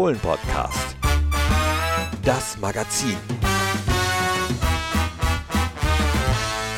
Fohlen-Podcast. Das Magazin.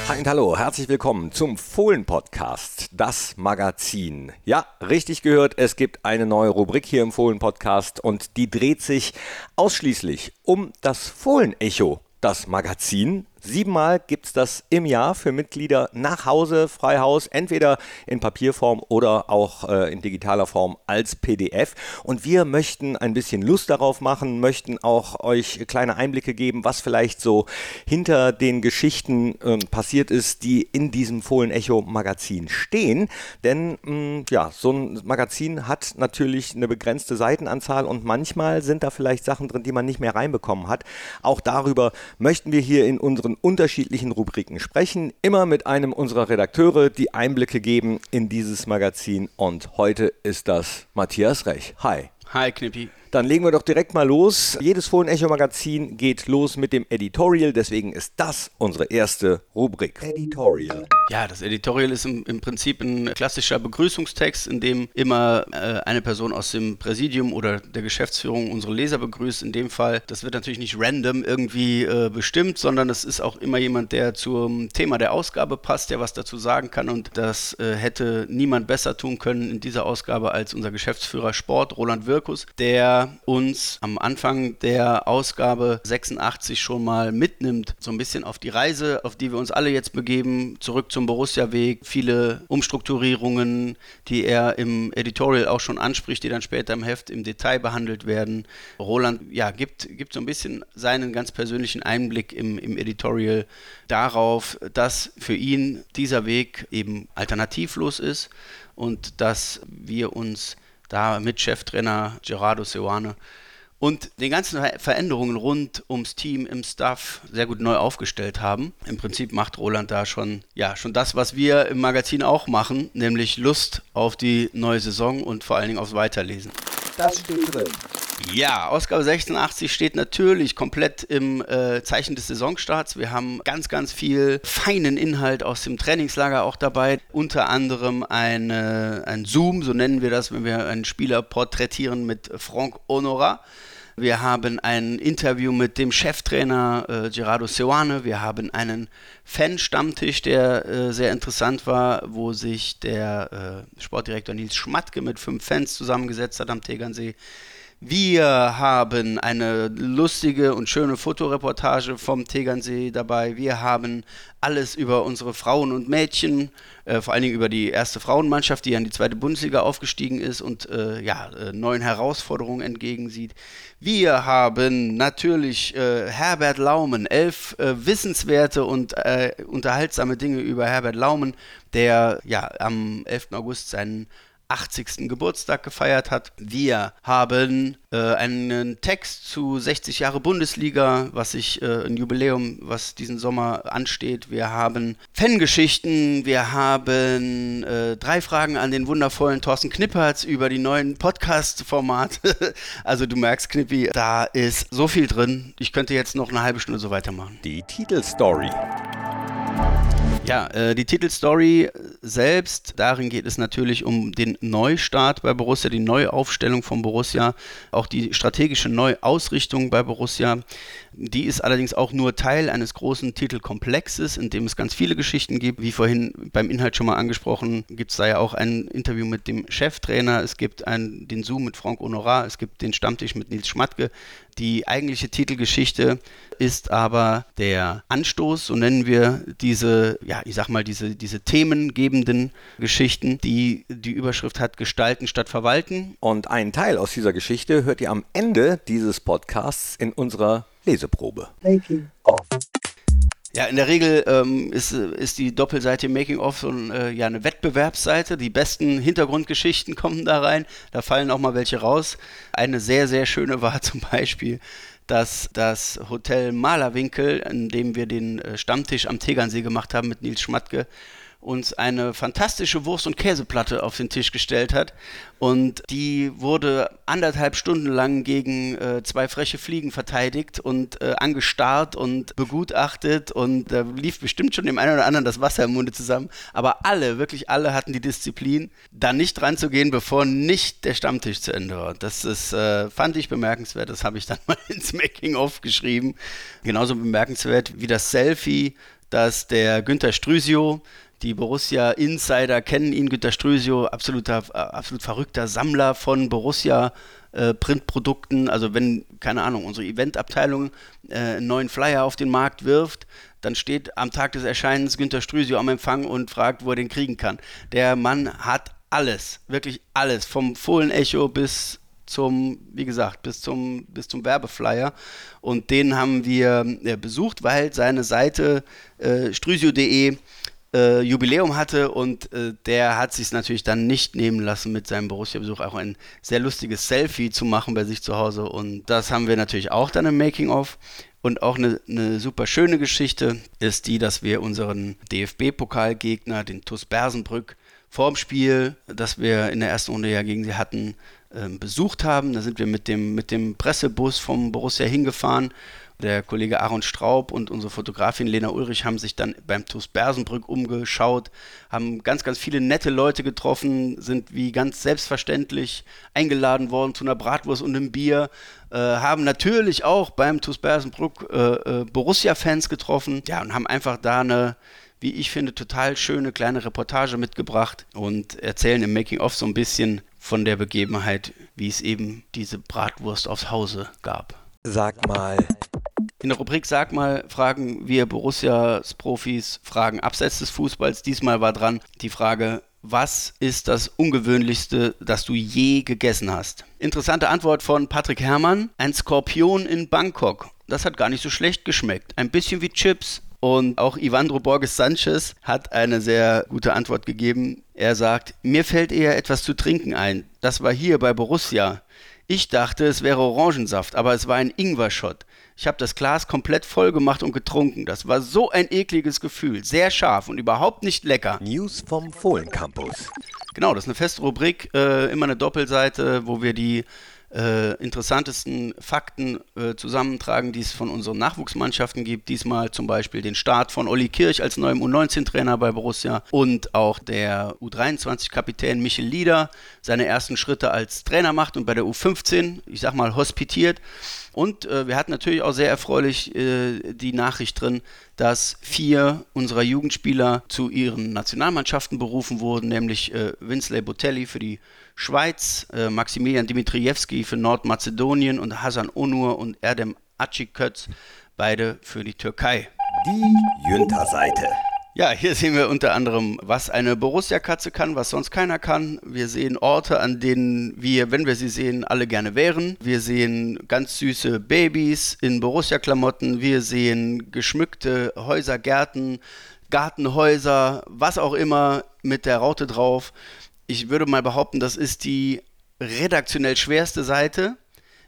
Hi und hallo, herzlich willkommen zum Fohlen-Podcast, das Magazin. Ja, richtig gehört, es gibt eine neue Rubrik hier im Fohlen-Podcast und die dreht sich ausschließlich um das Fohlen-Echo, das Magazin Siebenmal gibt es das im Jahr für Mitglieder nach Hause, Freihaus, entweder in Papierform oder auch äh, in digitaler Form als PDF. Und wir möchten ein bisschen Lust darauf machen, möchten auch euch kleine Einblicke geben, was vielleicht so hinter den Geschichten äh, passiert ist, die in diesem Fohlen-Echo-Magazin stehen. Denn mh, mm, ja, so ein Magazin hat natürlich eine begrenzte Seitenanzahl und manchmal sind da vielleicht Sachen drin, die man nicht mehr reinbekommen hat. Auch darüber möchten wir hier in unseren unseren unterschiedlichen Rubriken sprechen, immer mit einem unserer Redakteure, die Einblicke geben in dieses Magazin. Und heute ist das Matthias Rech. Hi. Hi, Knippi. Dann legen wir doch direkt mal los. Jedes Fohlen-Echo-Magazin geht los mit dem Editorial, deswegen ist das unsere erste Rubrik. Editorial. Ja, das Editorial ist im, im Prinzip ein klassischer Begrüßungstext, in dem immer äh, eine Person aus dem Präsidium oder der Geschäftsführung unsere Leser begrüßt. In dem Fall, das wird natürlich nicht random irgendwie äh, bestimmt, sondern es ist auch immer jemand, der zum Thema der Ausgabe passt, der was dazu sagen kann. Und das äh, hätte niemand besser tun können in dieser Ausgabe als unser Geschäftsführer Sport, Roland Wirkus, der uns am Anfang der Ausgabe 86 schon mal mitnimmt, so ein bisschen auf die Reise, auf die wir uns alle jetzt begeben, zurück zum Borussia-Weg, viele Umstrukturierungen, die er im Editorial auch schon anspricht, die dann später im Heft im Detail behandelt werden. Roland ja, gibt, gibt so ein bisschen seinen ganz persönlichen Einblick im, im Editorial darauf, dass für ihn dieser Weg eben alternativlos ist und dass wir uns da mit Cheftrainer Gerardo Seoane und den ganzen Veränderungen rund ums Team im Staff sehr gut neu aufgestellt haben. Im Prinzip macht Roland da schon, ja, schon das, was wir im Magazin auch machen, nämlich Lust auf die neue Saison und vor allen Dingen aufs Weiterlesen. Das steht drin. Ja, Ausgabe 86 steht natürlich komplett im äh, Zeichen des Saisonstarts. Wir haben ganz, ganz viel feinen Inhalt aus dem Trainingslager auch dabei. Unter anderem eine, ein Zoom, so nennen wir das, wenn wir einen Spieler porträtieren mit Franck Honora. Wir haben ein Interview mit dem Cheftrainer äh, Gerardo Seoane. Wir haben einen Fan-Stammtisch, der äh, sehr interessant war, wo sich der äh, Sportdirektor Nils Schmatke mit fünf Fans zusammengesetzt hat am Tegernsee. Wir haben eine lustige und schöne Fotoreportage vom Tegernsee dabei. Wir haben alles über unsere Frauen und Mädchen, äh, vor allen Dingen über die erste Frauenmannschaft, die an die zweite Bundesliga aufgestiegen ist und äh, ja, äh, neuen Herausforderungen entgegensieht. Wir haben natürlich äh, Herbert Laumen, elf äh, wissenswerte und äh, unterhaltsame Dinge über Herbert Laumen, der ja am 11. August seinen 80. Geburtstag gefeiert hat. Wir haben äh, einen Text zu 60 Jahre Bundesliga, was sich äh, ein Jubiläum, was diesen Sommer ansteht. Wir haben Fangeschichten, wir haben äh, drei Fragen an den wundervollen Thorsten Knippertz über die neuen Podcast-Formate. also du merkst, Knippi, da ist so viel drin. Ich könnte jetzt noch eine halbe Stunde so weitermachen. Die Titelstory. Ja, äh, die Titelstory selbst, darin geht es natürlich um den Neustart bei Borussia, die Neuaufstellung von Borussia, auch die strategische Neuausrichtung bei Borussia. Die ist allerdings auch nur Teil eines großen Titelkomplexes, in dem es ganz viele Geschichten gibt. Wie vorhin beim Inhalt schon mal angesprochen, gibt es da ja auch ein Interview mit dem Cheftrainer, es gibt ein, den Zoom mit Frank Honorat, es gibt den Stammtisch mit Nils Schmatke. Die eigentliche Titelgeschichte ist aber der Anstoß, so nennen wir diese, ja, ich sag mal, diese, diese themengebenden Geschichten, die die Überschrift hat Gestalten statt Verwalten. Und einen Teil aus dieser Geschichte hört ihr am Ende dieses Podcasts in unserer Leseprobe. Making of. Ja, in der Regel ähm, ist, ist die Doppelseite Making of so ein, äh, ja, eine Wettbewerbsseite. Die besten Hintergrundgeschichten kommen da rein. Da fallen auch mal welche raus. Eine sehr, sehr schöne war zum Beispiel, dass das Hotel Malerwinkel, in dem wir den äh, Stammtisch am Tegernsee gemacht haben mit Nils Schmatke, uns eine fantastische Wurst- und Käseplatte auf den Tisch gestellt hat. Und die wurde anderthalb Stunden lang gegen äh, zwei freche Fliegen verteidigt und äh, angestarrt und begutachtet. Und da lief bestimmt schon dem einen oder anderen das Wasser im Munde zusammen. Aber alle, wirklich alle hatten die Disziplin, da nicht dran zu gehen, bevor nicht der Stammtisch zu Ende war. Das ist, äh, fand ich bemerkenswert. Das habe ich dann mal ins Making-of geschrieben. Genauso bemerkenswert wie das Selfie, das der Günther Strüsio die Borussia Insider kennen ihn, Günter Strösio, absoluter, äh, absolut verrückter Sammler von Borussia äh, Printprodukten. Also wenn, keine Ahnung, unsere Eventabteilung äh, einen neuen Flyer auf den Markt wirft, dann steht am Tag des Erscheinens Günter Strüsio am Empfang und fragt, wo er den kriegen kann. Der Mann hat alles, wirklich alles, vom Fohlenecho bis zum, wie gesagt, bis zum, bis zum Werbeflyer. Und den haben wir äh, besucht, weil seine Seite äh, strüsio.de äh, Jubiläum hatte und äh, der hat sich natürlich dann nicht nehmen lassen, mit seinem Borussia-Besuch auch ein sehr lustiges Selfie zu machen bei sich zu Hause und das haben wir natürlich auch dann im Making-of. Und auch eine, eine, super schöne Geschichte ist die, dass wir unseren DFB-Pokalgegner, den TuS Bersenbrück, vorm Spiel, das wir in der ersten Runde ja gegen sie hatten, äh, besucht haben. Da sind wir mit dem, mit dem Pressebus vom Borussia hingefahren der Kollege Aaron Straub und unsere Fotografin Lena Ulrich haben sich dann beim TuS Bersenbrück umgeschaut, haben ganz, ganz viele nette Leute getroffen, sind wie ganz selbstverständlich eingeladen worden zu einer Bratwurst und einem Bier, äh, haben natürlich auch beim TuS Bersenbrück äh, äh, Borussia-Fans getroffen, ja, und haben einfach da eine, wie ich finde, total schöne kleine Reportage mitgebracht und erzählen im Making-of so ein bisschen von der Begebenheit, wie es eben diese Bratwurst aufs Hause gab. Sag mal, in der Rubrik Sag mal fragen wir Borussias Profis Fragen abseits des Fußballs. Diesmal war dran die Frage, was ist das Ungewöhnlichste, das du je gegessen hast? Interessante Antwort von Patrick Herrmann. Ein Skorpion in Bangkok. Das hat gar nicht so schlecht geschmeckt. Ein bisschen wie Chips. Und auch Ivandro Borges Sanchez hat eine sehr gute Antwort gegeben. Er sagt, mir fällt eher etwas zu trinken ein. Das war hier bei Borussia. Ich dachte, es wäre Orangensaft, aber es war ein Ingwer-Shot. Ich habe das Glas komplett voll gemacht und getrunken. Das war so ein ekliges Gefühl. Sehr scharf und überhaupt nicht lecker. News vom Fohlen Campus. Genau, das ist eine feste Rubrik, äh, immer eine Doppelseite, wo wir die äh, interessantesten Fakten äh, zusammentragen, die es von unseren Nachwuchsmannschaften gibt. Diesmal zum Beispiel den Start von Olli Kirch als neuem U19-Trainer bei Borussia und auch der U23-Kapitän Michel Lieder seine ersten Schritte als Trainer macht und bei der U15, ich sag mal, hospitiert. Und äh, wir hatten natürlich auch sehr erfreulich äh, die Nachricht drin, dass vier unserer Jugendspieler zu ihren Nationalmannschaften berufen wurden, nämlich äh, Winsley Botelli für die Schweiz, äh, Maximilian Dimitrievski für Nordmazedonien und Hasan Onur und Erdem Aciköz, beide für die Türkei. Die Jünter-Seite. Ja, hier sehen wir unter anderem, was eine Borussia-Katze kann, was sonst keiner kann. Wir sehen Orte, an denen wir, wenn wir sie sehen, alle gerne wären. Wir sehen ganz süße Babys in Borussia-Klamotten. Wir sehen geschmückte Häuser, Gärten, Gartenhäuser, was auch immer mit der Raute drauf. Ich würde mal behaupten, das ist die redaktionell schwerste Seite,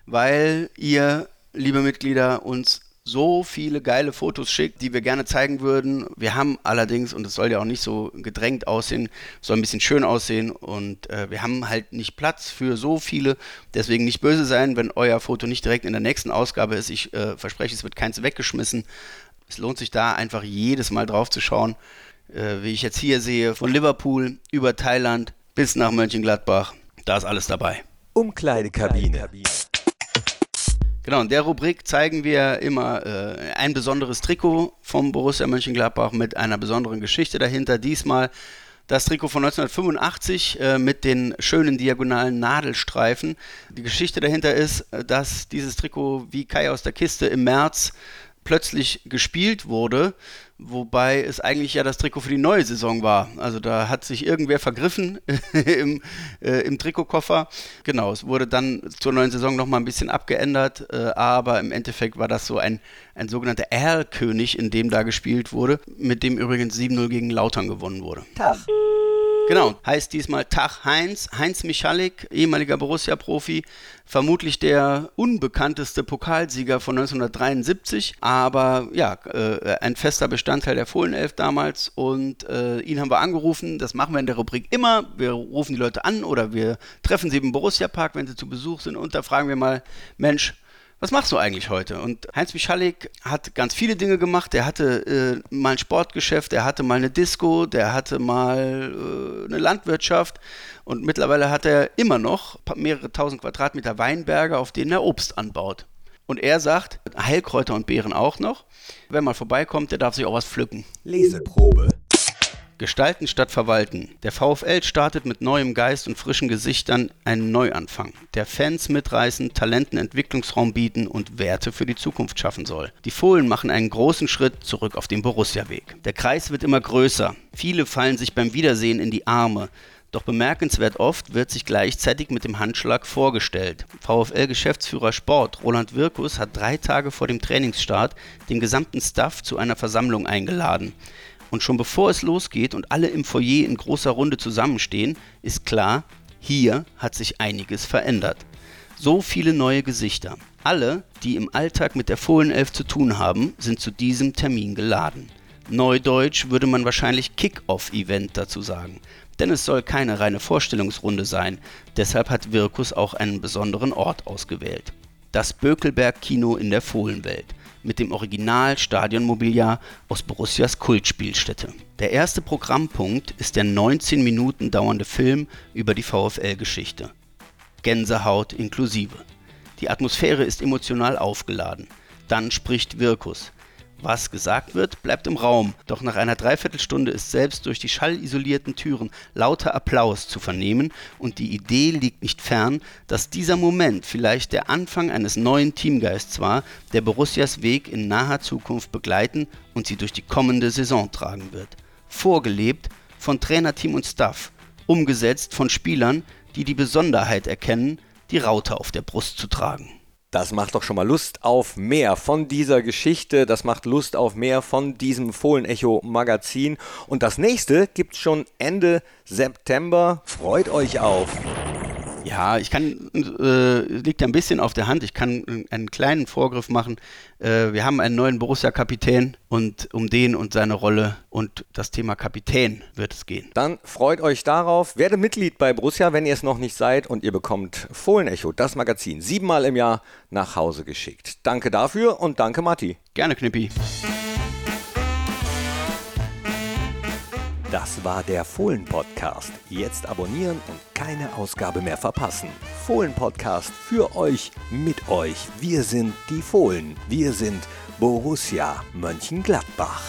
weil ihr, liebe Mitglieder, uns so viele geile Fotos schickt, die wir gerne zeigen würden. Wir haben allerdings, und es soll ja auch nicht so gedrängt aussehen, soll ein bisschen schön aussehen und äh, wir haben halt nicht Platz für so viele. Deswegen nicht böse sein, wenn euer Foto nicht direkt in der nächsten Ausgabe ist. Ich äh, verspreche, es wird keins weggeschmissen. Es lohnt sich da einfach jedes Mal drauf zu schauen, äh, wie ich jetzt hier sehe, von Liverpool über Thailand bis nach Mönchengladbach. Da ist alles dabei. Umkleidekabine. Genau, in der Rubrik zeigen wir immer äh, ein besonderes Trikot vom Borussia Mönchengladbach mit einer besonderen Geschichte dahinter. Diesmal das Trikot von 1985 äh, mit den schönen diagonalen Nadelstreifen. Die Geschichte dahinter ist, äh, dass dieses Trikot wie Kai aus der Kiste im März plötzlich gespielt wurde wobei es eigentlich ja das Trikot für die neue Saison war. Also da hat sich irgendwer vergriffen im, äh, im Trikotkoffer. Genau, es wurde dann zur neuen Saison nochmal ein bisschen abgeändert, äh, aber im Endeffekt war das so ein, ein sogenannter Erlkönig, in dem da gespielt wurde, mit dem übrigens 7-0 gegen Lautern gewonnen wurde. Tag. Genau, heißt diesmal Tag Heinz. Heinz Michalik, ehemaliger Borussia-Profi, vermutlich der unbekannteste Pokalsieger von 1973, aber ja, äh, ein fester Bestandteil der Fohlenelf damals. Und äh, ihn haben wir angerufen. Das machen wir in der Rubrik immer. Wir rufen die Leute an oder wir treffen sie im Borussia-Park, wenn sie zu Besuch sind. Und da fragen wir mal, Mensch, was machst du eigentlich heute? Und Heinz Michalik hat ganz viele Dinge gemacht. Er hatte äh, mal ein Sportgeschäft, er hatte mal eine Disco, der hatte mal äh, eine Landwirtschaft und mittlerweile hat er immer noch mehrere tausend Quadratmeter Weinberge, auf denen er Obst anbaut. Und er sagt, Heilkräuter und Beeren auch noch. Wer mal vorbeikommt, der darf sich auch was pflücken. Leseprobe. Gestalten statt verwalten. Der VfL startet mit neuem Geist und frischen Gesichtern einen Neuanfang, der Fans mitreißen, Talenten Entwicklungsraum bieten und Werte für die Zukunft schaffen soll. Die Fohlen machen einen großen Schritt zurück auf den Borussia-Weg. Der Kreis wird immer größer. Viele fallen sich beim Wiedersehen in die Arme. Doch bemerkenswert oft wird sich gleichzeitig mit dem Handschlag vorgestellt. VfL-Geschäftsführer Sport Roland Wirkus hat drei Tage vor dem Trainingsstart den gesamten Staff zu einer Versammlung eingeladen. Und schon bevor es losgeht und alle im Foyer in großer Runde zusammenstehen, ist klar, hier hat sich einiges verändert. So viele neue Gesichter. Alle, die im Alltag mit der Fohlenelf zu tun haben, sind zu diesem Termin geladen. Neudeutsch würde man wahrscheinlich Kick-Off-Event dazu sagen. Denn es soll keine reine Vorstellungsrunde sein. Deshalb hat Wirkus auch einen besonderen Ort ausgewählt. Das Bökelberg-Kino in der Fohlenwelt mit dem Original-Stadionmobiliar aus Borussias Kultspielstätte. Der erste Programmpunkt ist der 19 Minuten dauernde Film über die VfL-Geschichte. Gänsehaut inklusive. Die Atmosphäre ist emotional aufgeladen. Dann spricht Wirkus. Was gesagt wird, bleibt im Raum, doch nach einer Dreiviertelstunde ist selbst durch die schallisolierten Türen lauter Applaus zu vernehmen und die Idee liegt nicht fern, dass dieser Moment vielleicht der Anfang eines neuen Teamgeists war, der Borussias Weg in naher Zukunft begleiten und sie durch die kommende Saison tragen wird. Vorgelebt von Trainerteam und Staff, umgesetzt von Spielern, die die Besonderheit erkennen, die Raute auf der Brust zu tragen. Das macht doch schon mal Lust auf mehr von dieser Geschichte. Das macht Lust auf mehr von diesem Fohlenecho-Magazin. Und das nächste gibt's schon Ende September. Freut euch auf ja, ich kann, äh, liegt ein bisschen auf der Hand, ich kann einen kleinen Vorgriff machen. Äh, wir haben einen neuen Borussia-Kapitän und um den und seine Rolle und das Thema Kapitän wird es gehen. Dann freut euch darauf. Werde Mitglied bei Borussia, wenn ihr es noch nicht seid und ihr bekommt Fohlenecho, das Magazin, siebenmal im Jahr nach Hause geschickt. Danke dafür und danke Matti. Gerne, Knippi. Das war der Fohlen-Podcast. Jetzt abonnieren und keine Ausgabe mehr verpassen. Fohlen-Podcast für euch, mit euch. Wir sind die Fohlen. Wir sind Borussia Mönchengladbach.